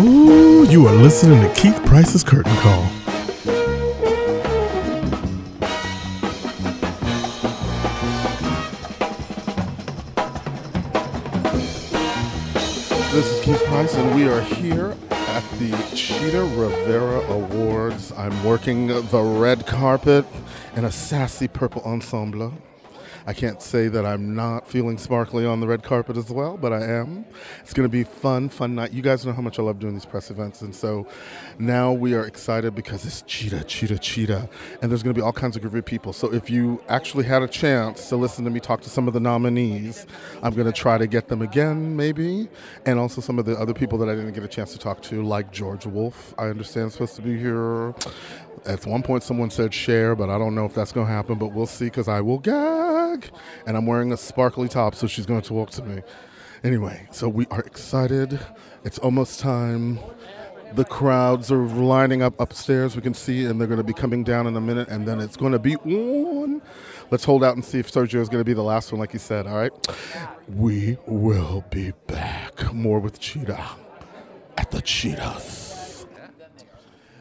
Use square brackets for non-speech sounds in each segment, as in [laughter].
Ooh, you are listening to Keith Price's Curtain Call. This is Keith Price, and we are here at the Chita Rivera Awards. I'm working the red carpet in a sassy purple ensemble. I can't say that I'm not feeling sparkly on the red carpet as well, but I am. It's going to be fun, fun night. You guys know how much I love doing these press events, and so now we are excited because it's Chita, Chita, Chita, and there's going to be all kinds of great people. So if you actually had a chance to listen to me talk to some of the nominees, I'm going to try to get them again, maybe, and also some of the other people that I didn't get a chance to talk to, like George Wolfe. I understand supposed to be here. At one point, someone said Cher, but I don't know if that's going to happen, but we'll see because I will gag. And I'm wearing a sparkly top, so she's going to talk to me. Anyway, so we are excited. It's almost time. The crowds are lining up upstairs, we can see, and they're going to be coming down in a minute, and then it's going to be on. Let's hold out and see if Sergio is going to be the last one, like he said, all right? We will be back. More with Chita at the Chitas.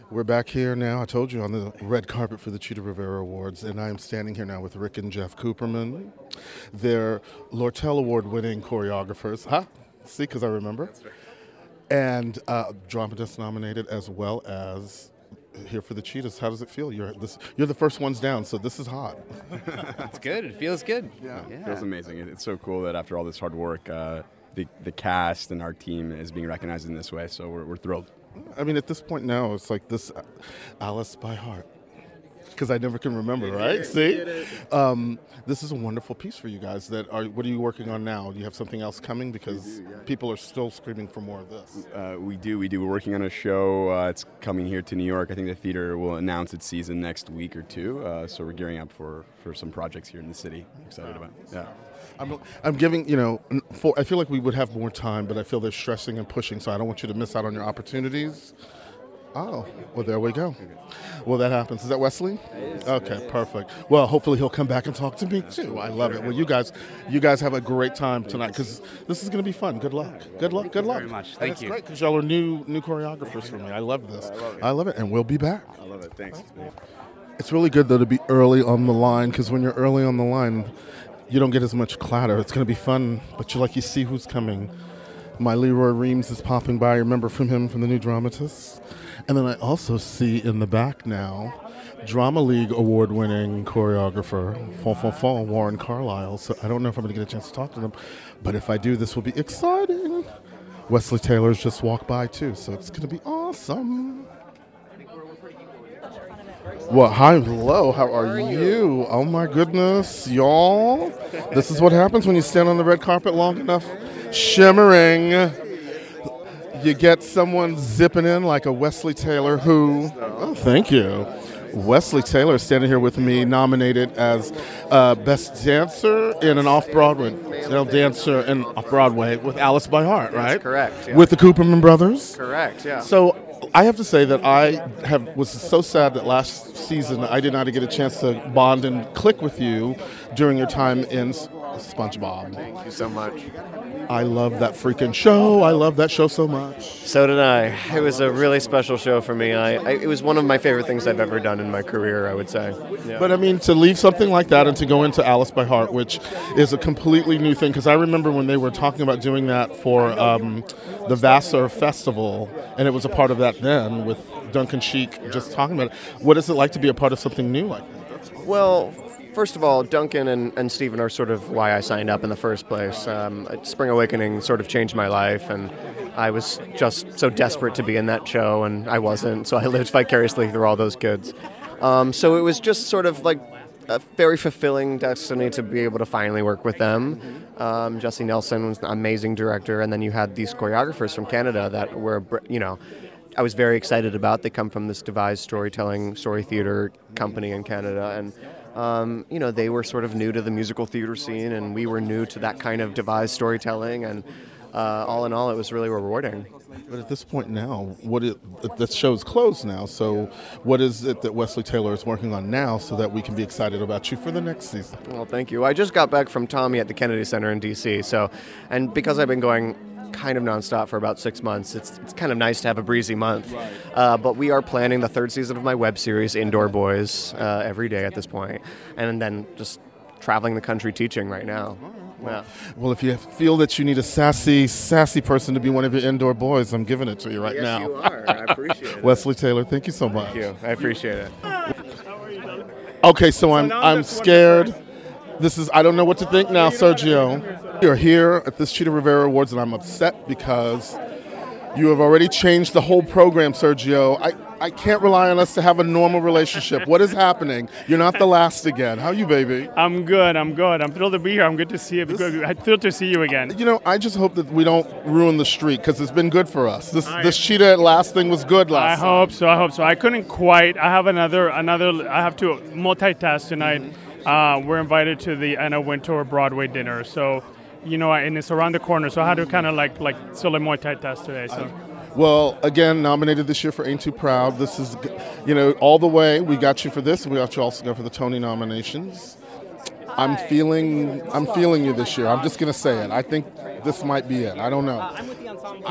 We're back here now. I told you on the red carpet for the Chita Rivera Awards, and I am standing here now with Rick and Jeff Kuperman. They're Lortel Award winning choreographers. Huh? See, because I remember. And uh, dramatist nominated as well as here for the Chitas. How does it feel? You're this. You're the first ones down, so this is hot. [laughs] It's good. It feels good. Yeah. It feels amazing. It's so cool that after all this hard work, uh, the, the cast and our team is being recognized in this way. So we're, we're thrilled. I mean, at this point now, it's like this uh, Alice by heart. Because I never can remember, right? [laughs] See, um, this is a wonderful piece for you guys. That are. What are you working on now? Do you have something else coming? Because people are still screaming for more of this. Uh, we do. We do. We're working on a show. Uh, it's coming here to New York. I think the theater will announce its season next week or two. Uh, so we're gearing up for, for some projects here in the city. Excited about. it. Yeah. I'm, I'm giving, you know, for, I feel like we would have more time, but I feel they're stressing and pushing, so I don't want you to miss out on your opportunities. Oh, well, there we go. Well, that happens. Is that Wesley? Okay, perfect. Well, hopefully he'll come back and talk to me too. I love it. Well, you guys, you guys have a great time tonight because this is going to be fun. Good luck. Good luck. Good luck. very much. Thank it's you. great because y'all are new, new choreographers for me. I love this. I love it, and we'll be back. I love it. Thanks. It's really good though to be early on the line because when you're early on the line, you don't get as much clatter. It's going to be fun, but you like you see who's coming. My Lee Roy Reams is popping by. I Remember from him from the New Dramatists, and then I also see in the back now, Drama League award-winning choreographer Fon Warren Carlyle. So I don't know if I'm going to get a chance to talk to them, but if I do, this will be exciting. Wesley Taylor's just walked by too, so it's going to be awesome. Well, hi, hello. How are, you? Oh my goodness, y'all! This is what happens when you stand on the red carpet long enough, shimmering. You get someone zipping in like a Wesley Taylor, who. Oh, thank you. Wesley Taylor standing here with me, nominated as uh, best dancer in an off-Broadway dancer in off-Broadway with Alice by Heart, right? correct, yeah. With the Kuperman brothers. Correct. Yeah. So I have to say that I have was so sad that last season I did not get a chance to bond and click with you during your time in SpongeBob. Thank you so much. I love that freaking show. I love that show so much. So did I. It was a really special show for me. I, I it was one of my favorite things I've ever done in my career. I would say. Yeah. But I mean, to leave something like that and to go into Alice by Heart, which is a completely new thing, because I remember when they were talking about doing that for um, the Vassar Festival, and it was a part of that then with Duncan Sheik just talking about it. What is it like to be a part of something new like that? Well, first of all, Duncan and, and Stephen are sort of why I signed up in the first place. Um, Spring Awakening sort of changed my life, and I was just so desperate to be in that show, and I wasn't, so I lived vicariously through all those kids. Um, so it was just sort of like a very fulfilling destiny to be able to finally work with them. Um, Jessie Nelson was an amazing director, and then you had these choreographers from Canada that were, you know, I was very excited about. They come from this devised storytelling, story theater company in Canada, and um, you know they were sort of new to the musical theater scene, and we were new to that kind of devised storytelling. And uh, all in all, it was really rewarding. But at this point now, what it, the show's closed now. So, what is it that Wesley Taylor is working on now, so that we can be excited about you for the next season? Well, thank you. I just got back from Tommy at the Kennedy Center in D.C. So, and because I've been going kind of nonstop for about six months. It's, it's kind of nice to have a breezy month. Uh, but we are planning the third season of my web series, Indoor Boys, uh, every day at this point, and then just traveling the country teaching right now. Yeah. Well, if you feel that you need a sassy, sassy person to be one of your indoor boys, I'm giving it to you right yes, now. you are. I [laughs] appreciate it. Wesley Taylor, thank you so much. Thank you. I appreciate it. How are you done? Okay, so I'm I'm that's what scared. This is I don't know what to think now, Sergio. You're here at this Chita Rivera Awards, and I'm upset because you have already changed the whole program, Sergio. I, I can't rely on us to have a normal relationship. What is happening? You're not the last again. How you, baby? I'm good. I'm good. I'm thrilled to be here. I'm good to see you. Good- I'm thrilled to see you again. You know, I just hope that we don't ruin the streak because it's been good for us. This this cheetah last thing was good I last. time. I hope so. I hope so. I couldn't quite. I have another another. I have to multitask tonight. Mm-hmm. Uh, we're invited to the Anna Wintour Broadway dinner. So, you know, and it's around the corner. So had to kind of like like still multitask today. So. Well, again, nominated this year for Ain't Too Proud. This is, you know, all the way. We got you for this, we got you also go for the Tony nominations. I'm feeling, I'm feeling you this year. I'm just gonna say it. I think this might be it. I don't know.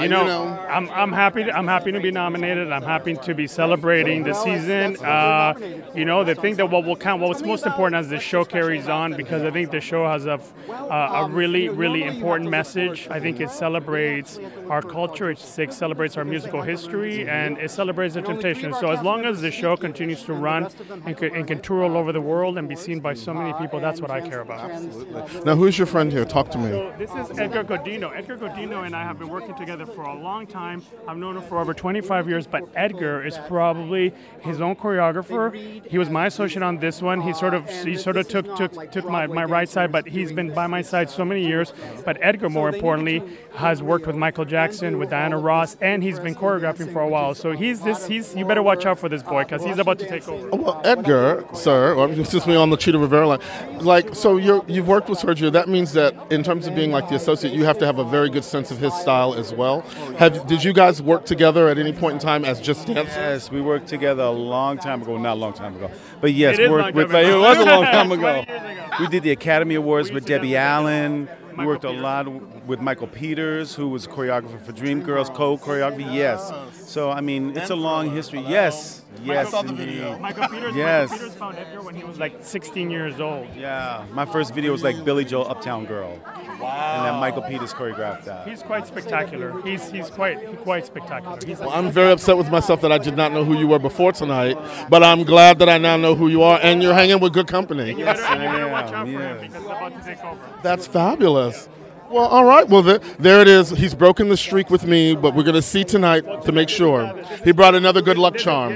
You know, I'm, I'm happy. To, I'm happy to be nominated. I'm happy to be celebrating the season. Uh, you know, the thing that what will count, what's most important as the show carries on, because I think the show has a, uh, a really, really important message. I think it celebrates our culture. It celebrates our musical history, and it celebrates the temptation. So as long as the show continues to run and, can- and can tour all over the world and be seen by so many people, that's what I care about. Absolutely. now, who's your friend here? Talk to me. So this is Edgar Godineaux. Edgar Godineaux and I have been working together for a long time. I've known him for over 25 years, but Edgar is probably his own choreographer. He was my associate on this one. He sort of he sort of took took took my, my right side, but he's been by my side so many years. But Edgar, more importantly, has worked with Michael Jackson, with Diana Ross, and he's been choreographing for a while. So he's this he's you better watch out for this boy because he's about to take over. Well, Edgar, sir, or since we're on the Chita Rivera line, like, so you're, you've worked with Sergio. That means that in terms of being like the associate, you have to have a very good sense of his style as well. Have did you guys work together at any point in time as just dancers? Yes, we worked together a long time ago. Not a long time ago, but yes, It is worked with. time ago. It was a long time ago. ago. We did the Academy Awards with Debbie Allen. We Michael worked a lot with Michael Peters, who was choreographer for Dreamgirls, co-choreography. Yes. So I mean, it's a long history. Yes. Yes. saw the indeed. video. Michael Peters, Yes. Michael Peters found Edgar when he was like 16 years old. Yeah. My first video was like Billy Joel, Uptown Girl. Wow. And then Michael Peters choreographed that. He's quite spectacular. He's he's quite he's quite spectacular. He's Well, I'm very upset with myself that I did not know who you were before tonight, but I'm glad that I now know who you are, and you're hanging with good company. you better, you better watch I am, for yes. because he's about to take over. That's fabulous. Well, all right. Well, th- there it is. He's broken the streak with me, but we're going to see tonight to make sure. He brought another good luck charm.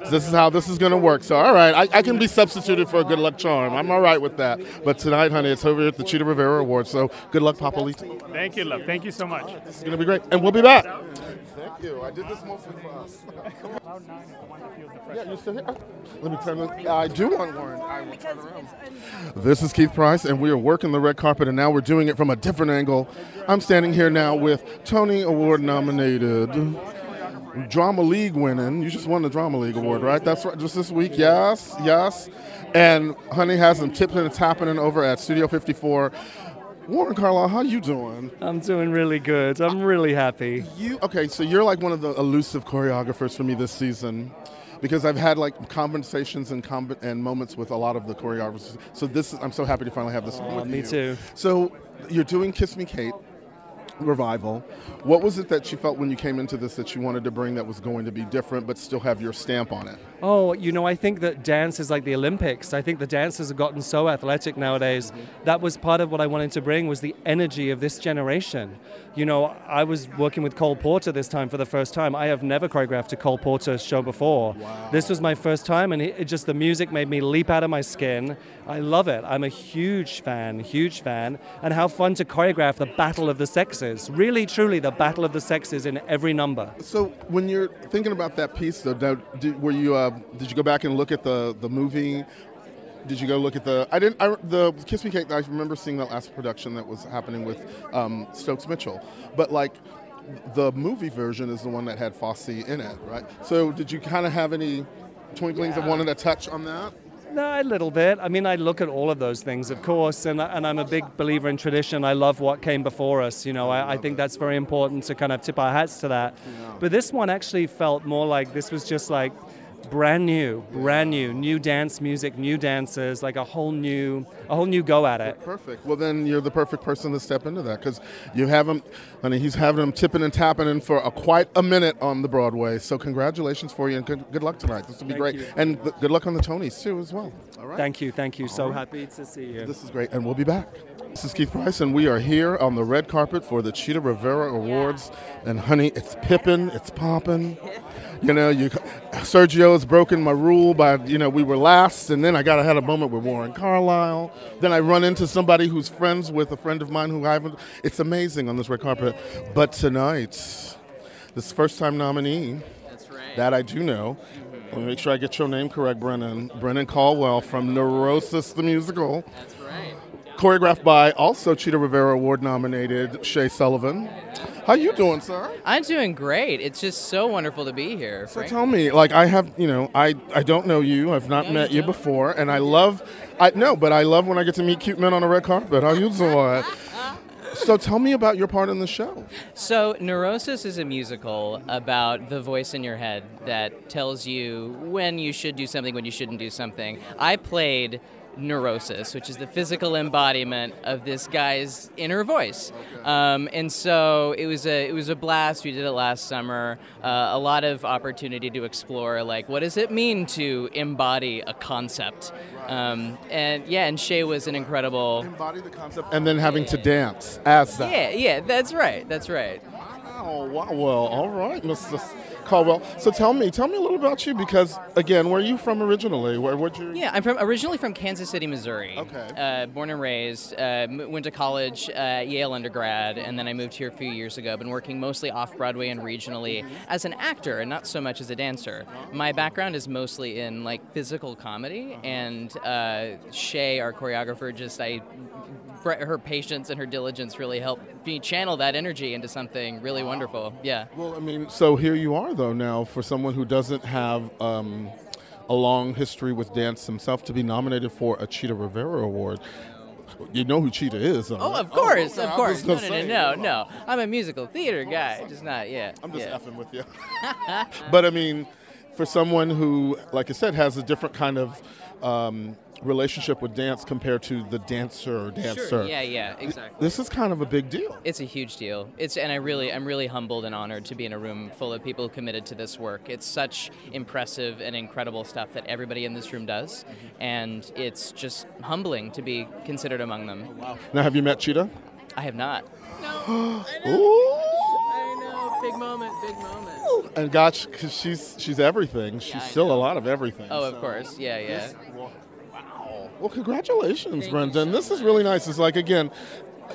This is. This is how this is going to work. So, all right, I, I can be substituted for a good luck charm. I'm all right with that. But tonight, honey, it's over at the Chita Rivera Awards. So, good luck, Papalito. Thank you, love. Thank you so much. It's going to be great. And we'll be back. Thank you. I did this mostly for us. Cloud nine is the one that feels the Yeah, you still here? Let me turn the. I do want one. I will turn around. This is Keith Price, and we are working the red carpet, and now we're doing it from a different angle. I'm standing here now with Tony Award nominated, Drama League winning. You just won the Drama League Award, right? That's right. Just this week, yes, yes. And Honey has some tipping and tapping over at Studio 54. Warren Carlyle, how you doing? I'm doing really good. I'm really happy. You okay? So you're like one of the elusive choreographers for me this season, because I've had like conversations and com- and moments with a lot of the choreographers. So this, is, I'm so happy to finally have this. with oh, me you. too. So you're doing Kiss Me Kate revival. What was it that you felt when you came into this that you wanted to bring that was going to be different but still have your stamp on it? Oh, you know, I think that dance is like the Olympics. I think the dancers have gotten so athletic nowadays. That was part of what I wanted to bring was the energy of this generation. You know, I was working with Cole Porter this time for the first time. I have never choreographed a Cole Porter show before. This was my first time, and it, just the music made me leap out of my skin. I love it. I'm a huge fan, huge fan, and how fun to choreograph the battle of the sexes. Really, truly, the battle of the sexes in every number. So when you're thinking about that piece, though, were you uh, did you go back and look at the the movie? Did you go look at the? I didn't. I, the Kiss Me Kate. I remember seeing that last production that was happening with um, Stokes Mitchell, but like. The movie version is the one that had Fosse in it, right? So, did you kind of have any twinklings of wanting to touch on that? No, a little bit. I mean, I look at all of those things, of course, and, and I'm a big believer in tradition. I love what came before us. You know, I, I think that's very important to kind of tip our hats to that. But this one actually felt more like this was just like brand new, brand new, new dance music, new dances, like a whole new, a whole new go at it. Perfect. Well, then you're the perfect person to step into that because you have him. I mean, he's having him tipping and tapping in for a, quite a minute on the Broadway. So congratulations for you and good, good luck tonight. This will be Thank great, you. and th- good luck on the Tonys too as well. All right. Thank you, thank you. So happy to see you. This is great, and we'll be back. This is Keith Price, and we are here on the red carpet for the Chita Rivera Awards. And honey, it's pippin', it's poppin'. You know, you Sergio has broken my rule by you know we were last, and then I got I had a moment with Warren Carlyle. Then I run into somebody who's friends with a friend of mine who I haven't. It's amazing on this red carpet. But tonight, this first time nominee That's right. that I do know. Let me make sure I get your name correct, Brennan. Brennan Caldwell from Neurosis the Musical That's. Choreographed by also Chita Rivera Award nominated Shea Sullivan. How you doing, sir? I'm doing great. It's just so wonderful to be here. So Frank. tell me, like I have, you know, I I don't know you. I've not No, met you you before, and I love, I no, but I love when I get to meet cute men on a red carpet. How you doing? [laughs] so tell me about your part in the show. So, Neurosis is a musical about the voice in your head that tells you when you should do something, when you shouldn't do something. I played Neurosis, which is the physical embodiment of this guy's inner voice. Um, and so it was a it was a blast. We did it last summer. Uh, a lot of opportunity to explore, like what does it mean to embody a concept. Um, and yeah, and Shea was an incredible. Embody the concept, and then having to dance as that. Yeah, yeah, that's right. That's right. Wow! Well, all right, Mr. Caldwell. So tell me, tell me a little about you, because again, where are you from originally? Where would you? Yeah, I'm from originally from Kansas City, Missouri. Okay. Uh, born and raised. Uh, went to college, uh, Yale undergrad, and then I moved here a few years ago. Been working mostly off Broadway and regionally as an actor, and not so much as a dancer. My background is mostly in like physical comedy, and uh, Shea, our choreographer, just I. Her patience and her diligence really helped me channel that energy into something really wonderful. Yeah. Well, I mean, so here you are though now for someone who doesn't have um, a long history with dance himself to be nominated for a Chita Rivera Award. You know who Chita is? Oh, of course, okay, of course. No, no, no, no, no. I'm a musical theater guy, just not yet. I'm just yeah. effing with you. [laughs] but I mean, for someone who, like I said, has a different kind of um, relationship with dance compared to the dancer or dancer. Sure. Yeah, yeah, exactly. This is kind of a big deal. It's a huge deal. It's and I really I'm really humbled and honored to be in a room full of people committed to this work. It's such impressive and incredible stuff that everybody in this room does, mm-hmm. and it's just humbling to be considered among them. Now, have you met Chita? I have not. No. [gasps] I know, big moment, big moment. And gosh, because she's she's everything. She's Yeah, I still a lot of everything. Oh, of course, yeah, yeah. Wow. Well, congratulations, Thank Brendan. so this is really nice. It's like again,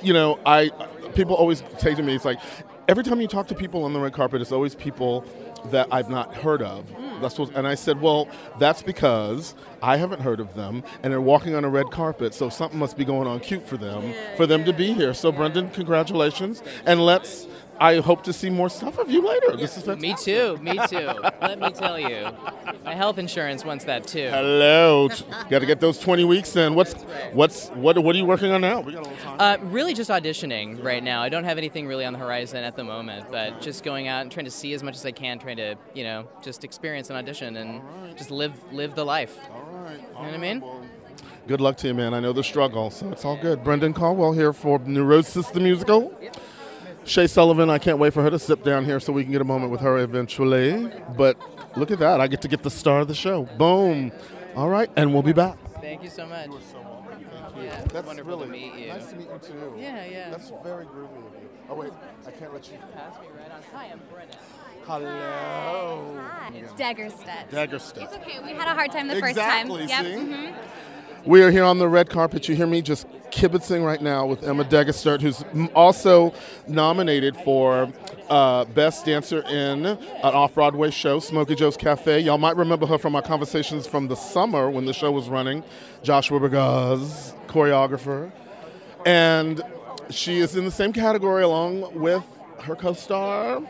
you know, I people always say to me, it's like every time you talk to people on the red carpet, it's always people that I've not heard of. Hmm. That's what, and I said, well, that's because I haven't heard of them, and they're walking on a red carpet, so something must be going on cute for them, for them to be here. So, Brendan, congratulations, and let's. I hope to see more stuff of you later. This is Me too, me too. Let me tell you, my health insurance wants that too. Hello. Got to get those 20 weeks in. What's what's what what are you working on now? We got a little time. Uh, really, just auditioning right now. I don't have anything really on the horizon at the moment, but just going out and trying to see as much as I can, trying to you know just experience an audition and just live live the life. All right. You know what I mean? Good luck to you, man. I know the struggle, so it's all good. Brendan Caldwell here for Neurosis the Musical. Shea Sullivan, I can't wait for her to sit down here so we can get a moment with her eventually. But look at that. I get to get the star of the show. Boom. All right, and we'll be back. Thank you so much. Yeah, That's wonderful really to meet you. Nice to meet you too. Yeah, yeah. That's very groovy of you. Oh wait, I can't let you. Pass me right on. Hi, I'm Brennan. Hello. It's Degerstedt. Degerstedt. It's okay. We had a hard time the Exactly, first time. see? mhm. We are here on the red carpet. You hear me just kibitzing right now with Emma Degerstedt, who's also nominated for uh, Best Dancer in an off Broadway show, Smokey Joe's Cafe. Y'all might remember her from our conversations from the summer when the show was running. Joshua Bergasse, choreographer. And she is in the same category along with her co star,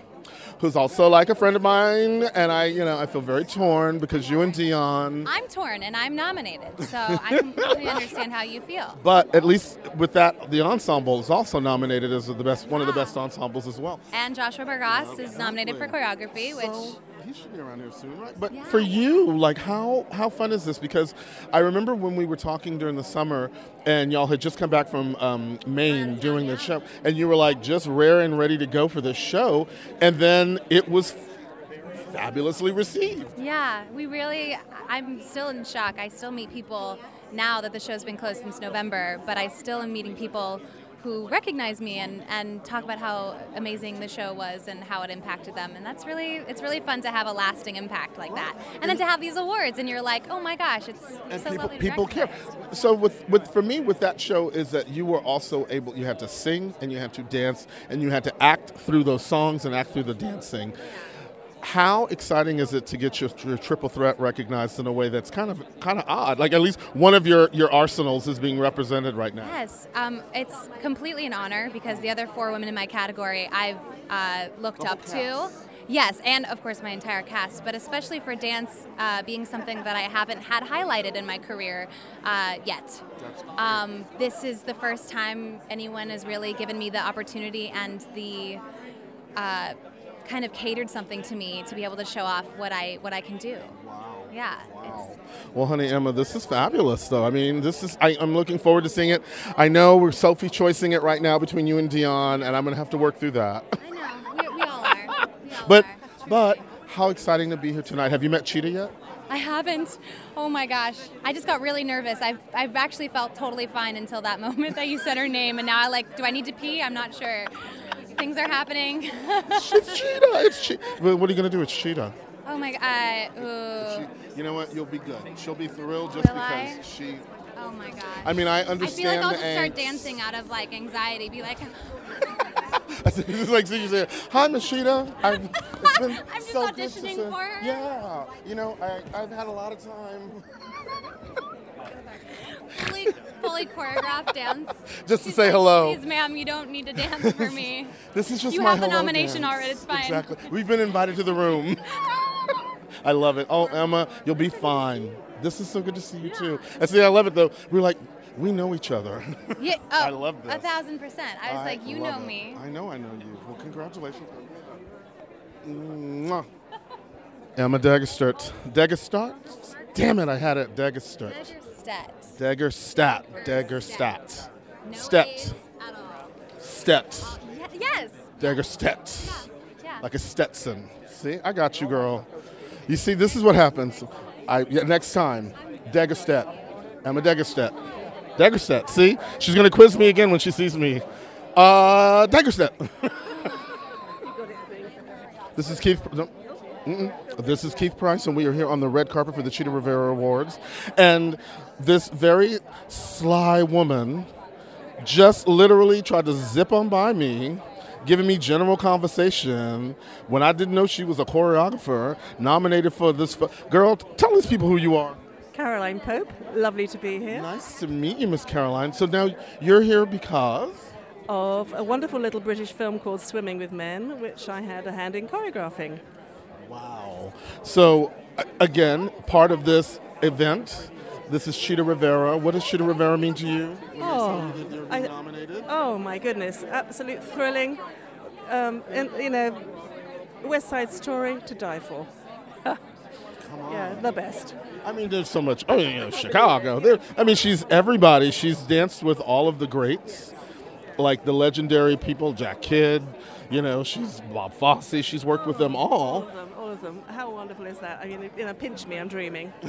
who's also like a friend of mine, and I, you know, I feel very torn because you and Dionne. I'm torn and I'm nominated, so I [laughs] completely understand how you feel. But at least with that, the ensemble is also nominated as the best, one of the ah. best ensembles as well. And Joshua Bergasse is nominated for choreography, which he should be around here soon, right? But Yeah. for you, like, how how fun is this? Because I remember when we were talking during the summer, and y'all had just come back from um, Maine doing the show, and you were like just rare and ready to go for this show, and then it was fabulously received. yeah, we really. I'm still in shock. I still meet people now that the show's been closed since November, but I still am meeting people who recognize me and, and talk about how amazing the show was and how it impacted them and that's really it's really fun to have a lasting impact like that and then to have these awards and you're like oh my gosh it's and so people people care. So with with for me with that show is that you were also able you had to sing and you had to dance and you had to act through those songs and act through the dancing. How exciting is it to get your, your triple threat recognized in a way that's kind of kind of odd? Like at least one of your, your arsenals is being represented right now. Yes, um, it's completely an honor because the other four women in my category I've uh, looked up to. Yes, and of course my entire cast, but especially for dance uh, being something that I haven't had highlighted in my career uh, yet. Um, this is the first time anyone has really given me the opportunity and the uh, kind of catered something to me to be able to show off what I what I can do. Wow. Yeah, it's Well, honey Emma, this is fabulous, though. I mean, this is I, I'm looking forward to seeing it. I know we're Sophie choicing it right now between you and Dionne, and I'm gonna have to work through that. I know we, we all are. We all [laughs] But are. but how exciting to be here tonight. Have you met Chita yet? I haven't. Oh my gosh. I just got really nervous. I've, I've actually felt totally fine until that [laughs] moment that you said her name. And now I like, do I need to pee? I'm not sure. Things are happening. It's Chita. It's Chita. What are you gonna do? It's Chita. oh my god. Ooh. She, you know what? You'll be good. She'll be thrilled just Will I? because she. Oh my god. I mean, I understand. I feel like I'll just start dancing out of like anxiety. Be like, [laughs] [laughs] it's like she said, "Hi, Miss I've, it's been [laughs] I'm just so auditioning for her. Yeah. You know, I, I've had a lot of time fully, fully choreographed dance. [laughs] just to She's say like, hello. Please, ma'am, you don't need to dance for [laughs] me. This is just You my have the nomination dance. already, it's fine. Exactly. We've been invited to the room. [laughs] I love it. Oh, Emma, you'll be fine. This is so good to see you too. I see. I love it though. We're like, we know each other. Yeah, oh, I love A thousand percent. I was like, you know it. me. I know I know you. Well, congratulations. Mwah. Emma Dagestert. Dagestart? Damn it, I had it. Dagestert. Steps. Dagerstat. Dagerstat. No Stepped. A's at all. Stepped. Ye- yes. Dagerstet. Yeah. Like a Stetson. See, I got you, girl. You see, this is what happens. I yeah, next time, Dagerstet. Emma Dagerstet. Dagerstet. See, she's gonna quiz me again when she sees me. Uh, Dagerstet. [laughs] this is Keith. No, mm-mm. This is Keith Price, and we are here on the red carpet for the Chita Rivera Awards. And this very sly woman just literally tried to zip on by me, giving me general conversation when I didn't know she was a choreographer nominated for this. F- Girl, tell these people who you are. Caroline Pope, lovely to be here. Nice to meet you, Miss Caroline. So now you're here because. Of a wonderful little British film called Swimming with Men, which I had a hand in choreographing. Wow. So, again, part of this event. This is Chita Rivera. What does Chita Rivera mean to you? Oh, you I- Oh my goodness, absolute thrilling. Um, and, you know, West Side Story to die for. [laughs] Yeah, the best. I mean, there's so much. Oh, you know, Chicago. There. I mean, she's everybody. She's danced with all of the greats, like the legendary people, Jack Kidd. You know, she's Bob Fosse. She's worked with them All all. of them, all of them. How wonderful is that? I mean, you know, pinch me, I'm dreaming. [laughs]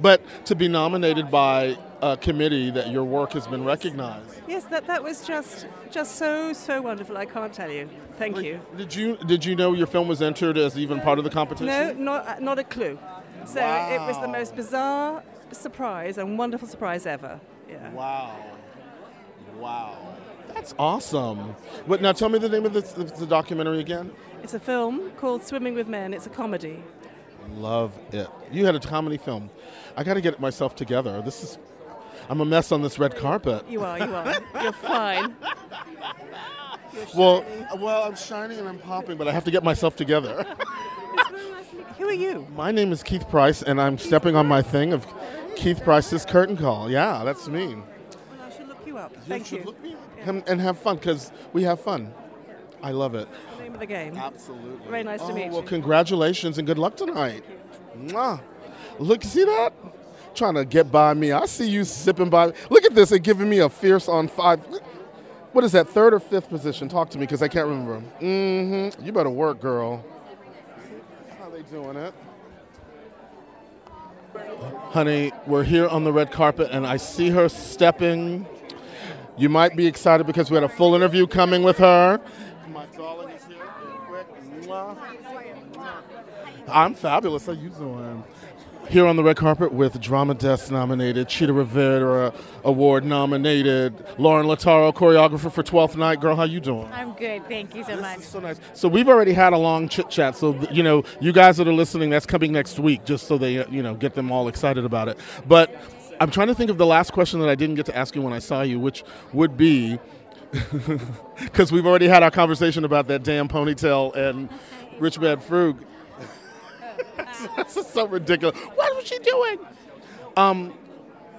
But to be nominated by a committee that your work has been recognized. Yes, that, that was just just so, so wonderful. I can't tell you. Thank you. Did you did you know your film was entered as even part of the competition? No, not, uh, not a clue. So it was the most bizarre surprise and wonderful surprise ever. Yeah. Wow. Wow. That's awesome. But now tell me the name of the, the documentary again. It's a film called Swimming with Men. It's a comedy. Love it. You had a comedy film. I got to get myself together. This is. I'm a mess on this red carpet. You are, you are. You're fine. [laughs] Well, well, I'm shining and I'm popping, but I have to get myself together. [laughs] Who are you? My name is Keith Price, and I'm stepping on my thing of Keith Price's curtain call. Yeah, that's me. Well, I should look you. Thank should you. look me up. And, and have fun because we have fun. I love it. the name of the game. Absolutely. Very nice to Oh, meet well, you. congratulations and good luck tonight. Mwah. Look, see that? Trying to get by me. I see you sipping by. Look at this and giving me a fierce on five. What is that, third or fifth position? Talk to me because I can't remember. Mm-hmm. You better work, girl. How they doing it? Honey, we're here on the red carpet and I see her stepping. You might be excited because we had a full interview coming with her. My darling is here. Quick. I'm fabulous. How you doing? Here on the red carpet with Drama Desk nominated, Chita Rivera Award nominated, Lorin Latarro, choreographer for Twelfth Night. Girl, how you doing? I'm good. Thank you so much. So nice. So we've already had a long chit chat. So you know, you guys that are listening, that's coming next week, just so they you know get them all excited about it. But I'm trying to think of the last question that I didn't get to ask you when I saw you, which would be [laughs] because we've already had our conversation about that damn ponytail and Rich Man's Frug. [laughs] This is so ridiculous. What was she doing? Um,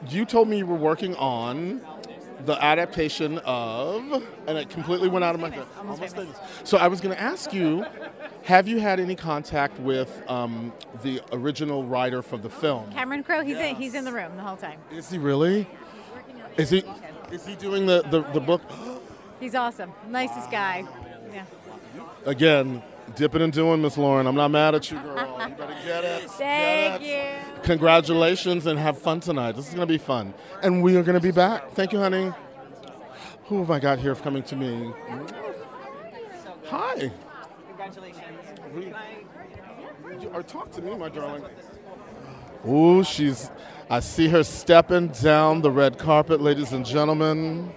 you told me you were working on the adaptation of, and it completely went out of my head. Almost famous. So I was going to ask you, have you had any contact with um, the original writer for the film? Cameron Crowe, he's in, he's in the room the whole time. Is he really? Is he? Is he doing the, the, the book? [gasps] He's awesome. Nicest guy. Yeah. Again, dipping and doing, Miss Lorin. I'm not mad at you, girl. You better get it. Thank Get you. it. Congratulations and have fun tonight. This is going to be fun. And we are going to be back. Thank you, honey. Who have I got here coming to me? Hi. Congratulations. Or talk to me, my darling. Ooh, she's. I see her stepping down the red carpet, ladies and gentlemen.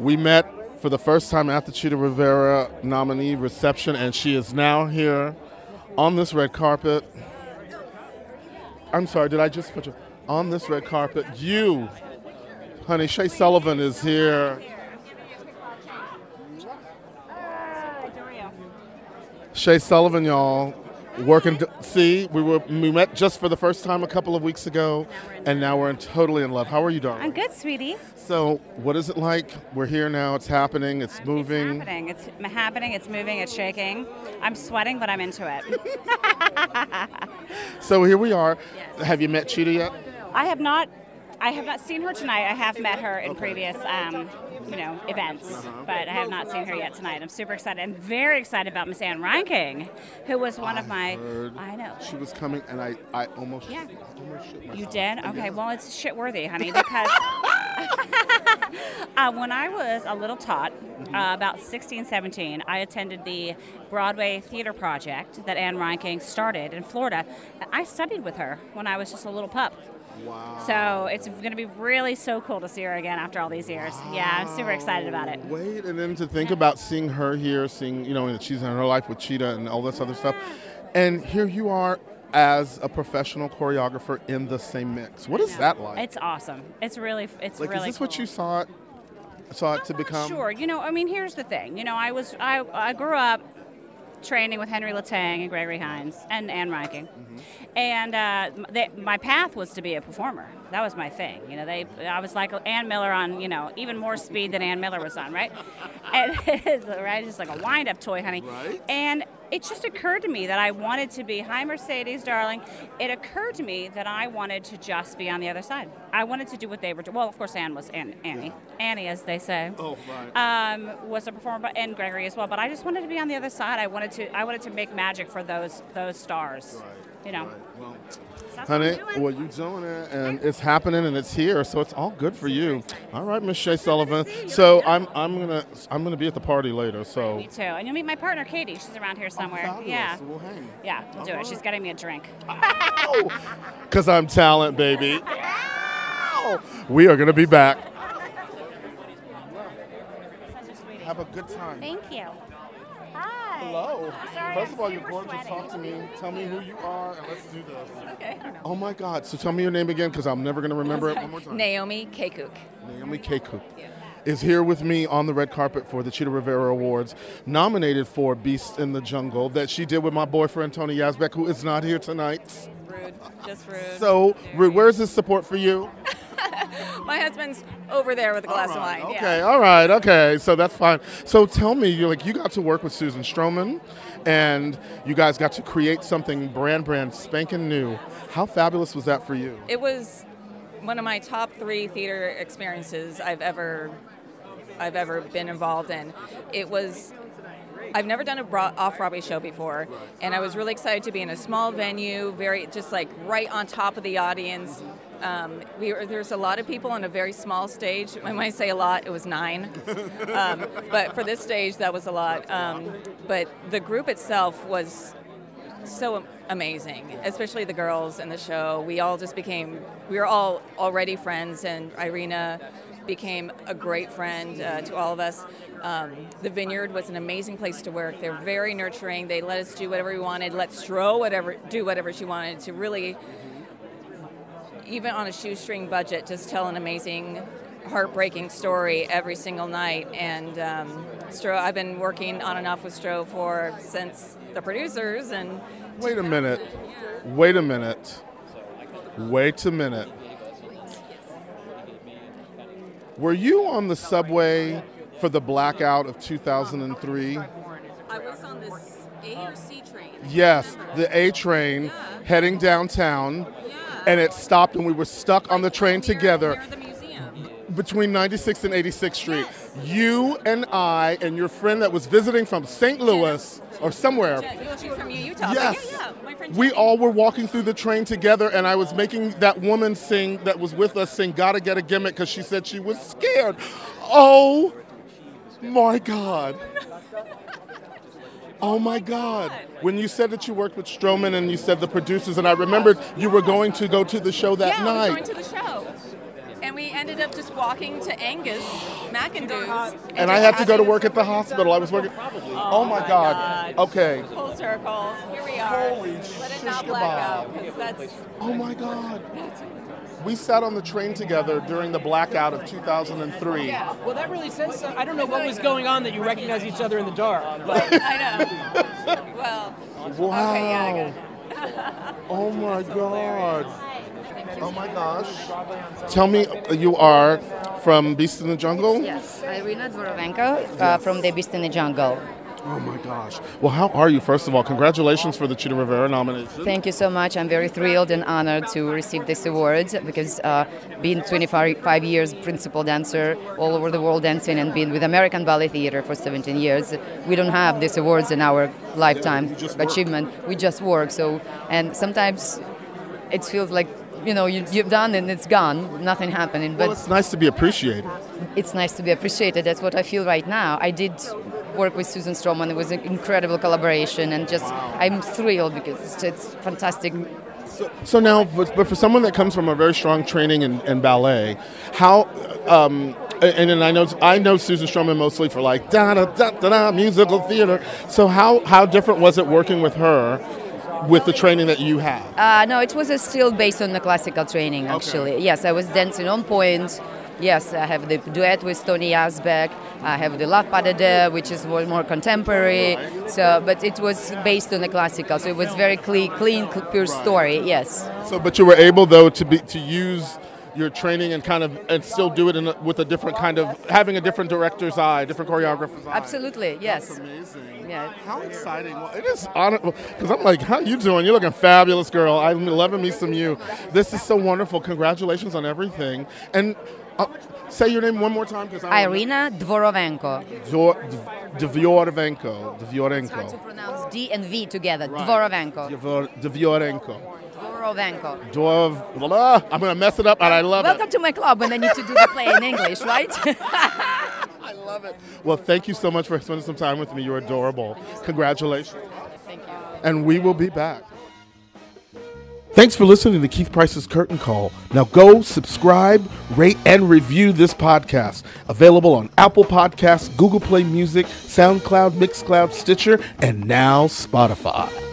We met for the first time at the Chita Rivera nominee reception, and she is now here on this red carpet. I'm sorry, did I just put you on this red carpet? You, honey, Shea Sullivan is here. Shea Sullivan, y'all, working. To, see, we were we met just for the first time a couple of weeks ago, and now we're in, totally in love. How are you, darling? I'm good, sweetie. So, what is it like? We're here now. It's happening. It's moving. Happening. It's happening. It's moving. It's shaking. I'm sweating, but I'm into it. [laughs] [laughs] So here we are. Have you met Chita yet? I have not. I have not seen her tonight. I have met her in previous, um, you know, events, Uh-huh. but I have not seen her yet tonight. I'm super excited. I'm very excited about Miss Ann Reinking, who was one of my. I know. She was coming, and I, I almost. Yeah. I almost shit You did? Okay, well, it's shit worthy, honey, because [laughs] [laughs] [laughs] uh, when I was a little tot, uh, about 16, 17, I attended the Broadway Theater Project that Ann Reinking started in Florida. I studied with her when I was just a little pup. Wow. So it's going to be really so cool to see her again after all these years. Yeah, I'm super excited about it. Wait, and then to think about seeing her here, seeing you know that she's in her life with Chita and all this other stuff, and here you are as a professional choreographer in the same mix. What is that like? It's awesome. It's really, it's like, really is this what you saw it, saw it to become? Sure. You know, I mean, here's the thing. You know, I was I, I grew up training with Henry LeTang and Gregory Hines and Ann Reinking, and uh, they, my path was to be a performer. That was my thing. You know, they I was like Ann Miller on you know even more speed than Ann Miller was on, right? [laughs] And [laughs] it's right, just like a wind-up toy, honey. Right. And it just occurred to me that I wanted to be, hi Mercedes, darling. It occurred to me that I wanted to just be on the other side. I wanted to do what they were doing. Well, of course, Anne was Ann, Annie, Annie, as they say. Oh, right. Um, was a performer, but- and Gregory as well. But I just wanted to be on the other side. I wanted to, I wanted to make magic for those those stars. Right. You know. Well, that's what honey, doing. well, you doing it, and it's happening, and it's here, so it's all good for you. All right, Miss Shea Sullivan. So I'm I'm gonna I'm gonna be at the party later. So Me too. And you'll meet my partner, Katie. She's around here oh, somewhere. fabulous. yeah. We'll hang. Yeah, we'll do it. She's getting me a drink. Cause I'm talent, baby. We are gonna be back. [laughs] Have a good time. Thank you. Hi. Hello. Sorry, First I'm of all, you're super gorgeous. sweaty. Talk to me. Tell me who you are, and let's do this. Okay. Oh my God! So tell me your name again, because I'm never gonna remember it. One more time. Naomi Kakuk. Naomi Keku. is here with me on the red carpet for the Chita Rivera Awards, nominated for Beast in the Jungle, that she did with my boyfriend Tony Yazbeck, who is not here tonight. Rude. Just rude. So, Rude, where's this support for you? [laughs] [laughs] My husband's over there with a glass of wine. Okay, all right, okay, so that's fine. So tell me, you like you got to work with Susan Stroman, and you guys got to create something brand brand spanking new. How fabulous was that for you? It was one of my top three theater experiences I've ever I've ever been involved in. It was I've never done a bro- off Broadway show before, and I was really excited to be in a small venue, very just like right on top of the audience. Um, we were, there's a lot of people on a very small stage. When I say a lot, it was nine, [laughs] um, but for this stage, that was a lot. Um, but the group itself was so amazing, especially the girls in the show. We all just became, we were all already friends, and Irina became a great friend uh, to all of us. Um, the Vineyard was an amazing place to work. They're very nurturing. They let us do whatever we wanted, let Stro whatever do whatever she wanted to really, even on a shoestring budget, just tell an amazing heartbreaking story every single night. And um, Stro, I've been working on and off with Stro for since the producers. And Wait a minute. Wait a minute. Wait a minute. Were you on the subway for the blackout of 2003? I was on this A or C train. Yes, the A train heading downtown, and it stopped, and we were stuck on the train together between 96th and 86th Street. You and I and your friend that was visiting from St. Louis or somewhere. She's from Utah. Yes. Yeah, yeah, my friend We all were walking through the train together, and I was making that woman sing that was with us sing "Gotta Get a Gimmick" because she said she was scared. Oh my God! Oh my God! When you said that you worked with Stroman and you said the producers, and I remembered you were going to go to the show that yeah, night. we were going to the show. And we ended up just walking to Angus McIndoe's. and I had to go to work at the hospital. I was working. Oh, my oh God. Okay. Full circle. Here we are. Let it not black out because that's. Oh my God. [laughs] We sat on the train together during the blackout of 2003. Yeah, Well, that really says. so- I don't know what was going on that you recognize each other in the dark. But [laughs] I know. Well. Wow. Okay, yeah, I got it. [laughs] Oh my God. Oh my gosh. Tell me, uh, you are from Beast in the Jungle? Yes, Irina Dvorovenko uh, from The Beast in the Jungle. Oh my gosh. Well, how are you, first of all? Congratulations for the Chita Rivera nomination. Thank you so much. I'm very thrilled and honored to receive this award because uh, being 25 years principal dancer all over the world dancing and being with American Ballet Theater for 17 years, we don't have these awards in our lifetime achievement. We just work. So, and sometimes it feels like you know you, you've done and it's gone, nothing happening. But Well, it's nice to be appreciated. it's nice to be appreciated. That's what I feel right now. I did work with Susan Stroman. It was an incredible collaboration, and just I'm thrilled because it's, it's fantastic. So now, but, but for someone that comes from a very strong training in, in ballet, how, um, and, and I know I know Susan Stroman mostly for like da da da da da musical theater. So how how different was it working with her, with the training that you have? Uh, no, it was still based on the classical training, actually. Yes, I was dancing on point. Yes, I have the duet with Tony Yazbeck. I have the de Deux, which is more, more contemporary. So, but it was based on the classical, so it was very clean, clean, pure story. Yes. So, but you were able though to be to use your training and kind of and still do it in a, with a different kind of having a different director's eye, different choreographer's eye. Absolutely, yes. That's amazing. Yeah. How exciting! Well, it is because I'm like, how you doing? You're looking fabulous, girl. I'm loving me some you. This is so wonderful. Congratulations on everything. And uh, say your name one more time because Irina Dvorovenko. Dvyorenko. To pronounce D and V together. Dvorovenko. Dvor- Dvyorenko. Dvorovenko. Dvor- blah. I'm gonna mess it up, and I love it. Welcome to my club when I need to do the play in English, right? [laughs] I love it. Well, thank you so much for spending some time with me. You're adorable. Congratulations. Thank you. And we will be back. Thanks for listening to Keith Price's Curtain Call. Now go subscribe, rate, and review this podcast. Available on Apple Podcasts, Google Play Music, SoundCloud, Mixcloud, Stitcher, and now Spotify.